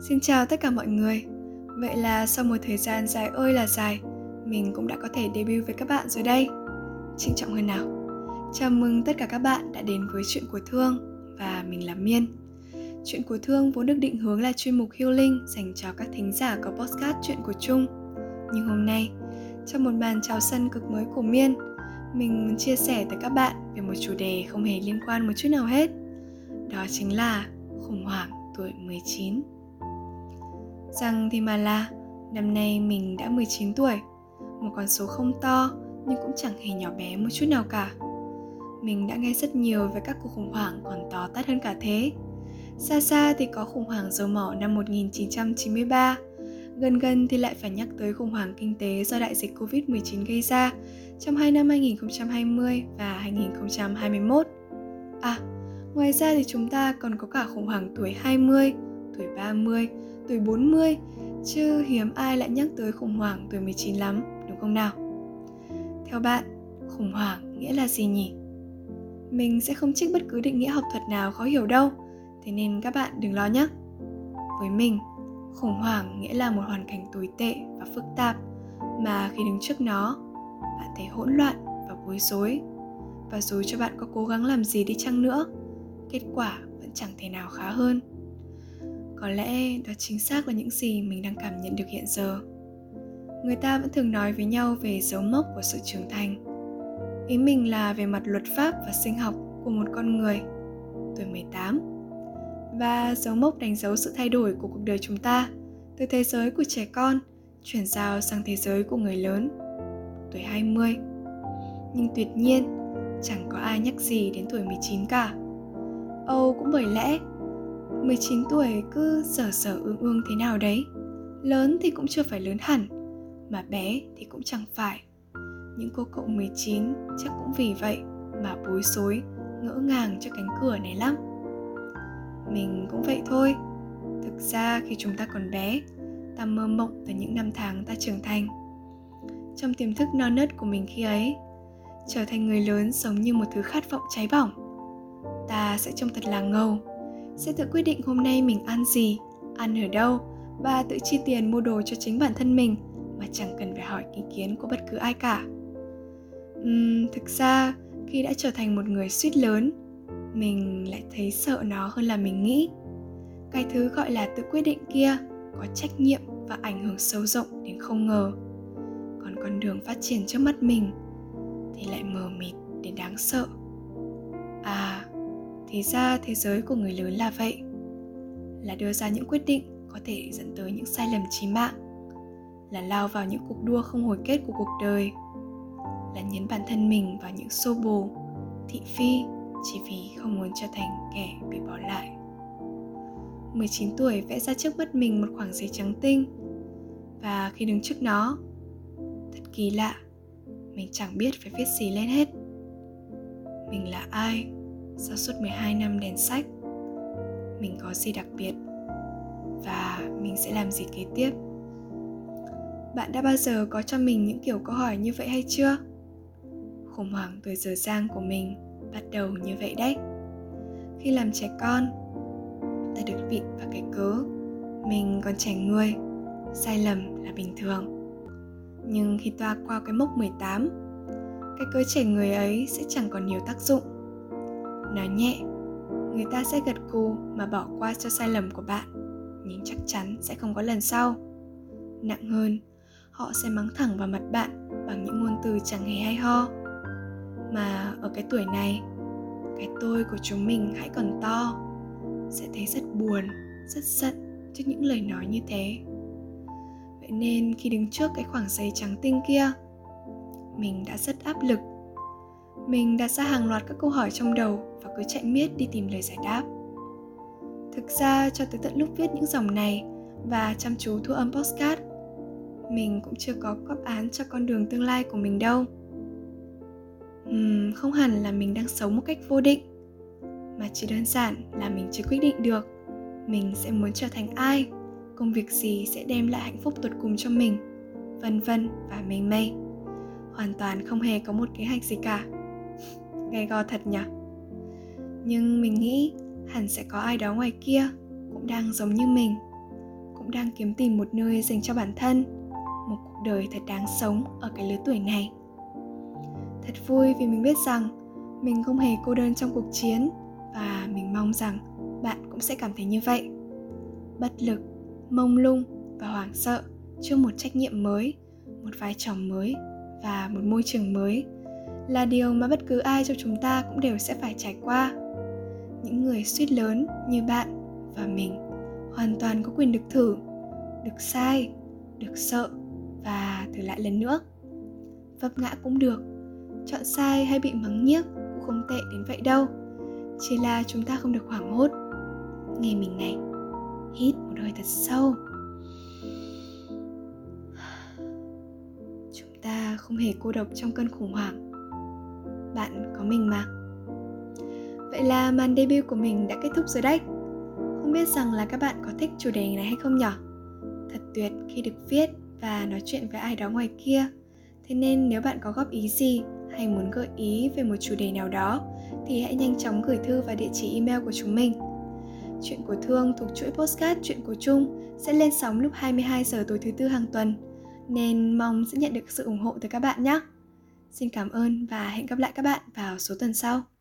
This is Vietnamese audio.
Xin chào tất cả mọi người. Vậy là sau một thời gian dài ơi là dài, mình cũng đã có thể debut với các bạn rồi đây. Trịnh trọng hơn nào. Chào mừng tất cả các bạn đã đến với chuyện của Thương và mình là Miên. Chuyện của Thương vốn được định hướng là chuyên mục healing dành cho các thính giả có podcast chuyện của trung Nhưng hôm nay, trong một màn chào sân cực mới của Miên, mình muốn chia sẻ tới các bạn về một chủ đề không hề liên quan một chút nào hết. Đó chính là khủng hoảng tuổi 19. Rằng thì mà là, năm nay mình đã 19 tuổi, một con số không to nhưng cũng chẳng hề nhỏ bé một chút nào cả. Mình đã nghe rất nhiều về các cuộc khủng hoảng còn to tát hơn cả thế. Xa xa thì có khủng hoảng dầu mỏ năm 1993, gần gần thì lại phải nhắc tới khủng hoảng kinh tế do đại dịch Covid-19 gây ra trong hai năm 2020 và 2021. À, ngoài ra thì chúng ta còn có cả khủng hoảng tuổi 20, tuổi 30, tuổi 40, chứ hiếm ai lại nhắc tới khủng hoảng tuổi 19 lắm, đúng không nào? Theo bạn, khủng hoảng nghĩa là gì nhỉ? Mình sẽ không trích bất cứ định nghĩa học thuật nào khó hiểu đâu, thế nên các bạn đừng lo nhé. Với mình, khủng hoảng nghĩa là một hoàn cảnh tồi tệ và phức tạp mà khi đứng trước nó, bạn thấy hỗn loạn và bối rối. Và dù cho bạn có cố gắng làm gì đi chăng nữa, kết quả vẫn chẳng thể nào khá hơn. Có lẽ đó chính xác là những gì mình đang cảm nhận được hiện giờ. Người ta vẫn thường nói với nhau về dấu mốc của sự trưởng thành. Ý mình là về mặt luật pháp và sinh học của một con người, tuổi 18 và dấu mốc đánh dấu sự thay đổi của cuộc đời chúng ta từ thế giới của trẻ con chuyển giao sang thế giới của người lớn. Tuổi 20 nhưng tuyệt nhiên chẳng có ai nhắc gì đến tuổi 19 cả. Âu cũng bởi lẽ 19 tuổi cứ sở sở ương ương thế nào đấy. Lớn thì cũng chưa phải lớn hẳn Mà bé thì cũng chẳng phải. Những cô cậu 19 chắc cũng vì vậy mà bối rối, ngỡ ngàng cho cánh cửa này lắm. Mình cũng vậy thôi. Thực ra khi chúng ta còn bé ta mơ mộng từ những năm tháng ta trưởng thành. Trong tiềm thức non nớt của mình khi ấy trở thành người lớn sống như một thứ khát vọng cháy bỏng. Ta sẽ trông thật là ngầu sẽ tự quyết định hôm nay mình ăn gì ăn ở đâu và tự chi tiền mua đồ cho chính bản thân mình mà chẳng cần phải hỏi ý kiến của bất cứ ai cả. Uhm, thực ra khi đã trở thành một người suýt lớn mình lại thấy sợ nó hơn là mình nghĩ. Cái thứ gọi là tự quyết định kia có trách nhiệm và ảnh hưởng sâu rộng đến không ngờ. Còn con đường phát triển trước mắt mình thì lại mờ mịt đến đáng sợ. À thì ra thế giới của người lớn là vậy. Là đưa ra những quyết định có thể dẫn tới những sai lầm chí mạng. Là lao vào những cuộc đua không hồi kết của cuộc đời. Là nhấn bản thân mình vào những xô bồ, thị phi, chỉ vì không muốn trở thành kẻ bị bỏ lại. 19 tuổi vẽ ra trước mắt mình một khoảng giấy trắng tinh. Và khi đứng trước nó, thật kỳ lạ, mình chẳng biết phải viết gì lên hết. Mình là ai? Sau suốt 12 năm đèn sách. Mình có gì đặc biệt? Và mình sẽ làm gì kế tiếp? Bạn đã bao giờ có cho mình những kiểu câu hỏi như vậy hay chưa? Khủng hoảng tuổi giờ giang của mình bắt đầu như vậy đấy. Khi làm trẻ con, ta được vịn và cái cớ mình còn trẻ người, sai lầm là bình thường. Nhưng khi toa qua cái mốc 18 cái cớ trẻ người ấy sẽ chẳng còn nhiều tác dụng nói nhẹ, người ta sẽ gật cù mà bỏ qua cho sai lầm của bạn, nhưng chắc chắn sẽ không có lần sau. Nặng hơn, họ sẽ mắng thẳng vào mặt bạn bằng những ngôn từ chẳng hề hay ho. Mà ở cái tuổi này, cái tôi của chúng mình hãy còn to, sẽ thấy rất buồn, rất giận trước những lời nói như thế. Vậy nên khi đứng trước cái khoảng giấy trắng tinh kia, mình đã rất áp lực mình đặt ra hàng loạt các câu hỏi trong đầu và cứ chạy miết đi tìm lời giải đáp. Thực ra cho tới tận lúc viết những dòng này và chăm chú thu âm postcard mình cũng chưa có góp án cho con đường tương lai của mình đâu. Uhm, không hẳn là mình đang sống một cách vô định mà chỉ đơn giản là mình chưa quyết định được mình sẽ muốn trở thành ai công việc gì sẽ đem lại hạnh phúc tuyệt cùng cho mình vân vân và mây mây. Hoàn toàn không hề có một kế hoạch gì cả gay go thật nhỉ? Nhưng mình nghĩ hẳn sẽ có ai đó ngoài kia cũng đang giống như mình, cũng đang kiếm tìm một nơi dành cho bản thân, một cuộc đời thật đáng sống ở cái lứa tuổi này. Thật vui vì mình biết rằng mình không hề cô đơn trong cuộc chiến và mình mong rằng bạn cũng sẽ cảm thấy như vậy. Bất lực, mông lung và hoảng sợ trước một trách nhiệm mới, một vai trò mới và một môi trường mới là điều mà bất cứ ai trong chúng ta cũng đều sẽ phải trải qua. Những người suýt lớn như bạn và mình hoàn toàn có quyền được thử, được sai, được sợ và thử lại lần nữa. Vấp ngã cũng được, chọn sai hay bị mắng nhiếc cũng không tệ đến vậy đâu, chỉ là chúng ta không được hoảng hốt. Nghe mình này, hít một hơi thật sâu. Chúng ta không hề cô độc trong cơn khủng hoảng bạn có mình mà. Vậy là màn debut của mình đã kết thúc rồi đấy. Không biết rằng là các bạn có thích chủ đề này hay không nhỉ? Thật tuyệt khi được viết và nói chuyện với ai đó ngoài kia. Thế nên nếu bạn có góp ý gì hay muốn gợi ý về một chủ đề nào đó, thì hãy nhanh chóng gửi thư vào địa chỉ email của chúng mình. Chuyện của Thương thuộc chuỗi postcard Chuyện của Trung sẽ lên sóng lúc 22 giờ tối thứ tư hàng tuần, nên mong sẽ nhận được sự ủng hộ từ các bạn nhé. Xin cảm ơn và hẹn gặp lại các bạn vào số tuần sau.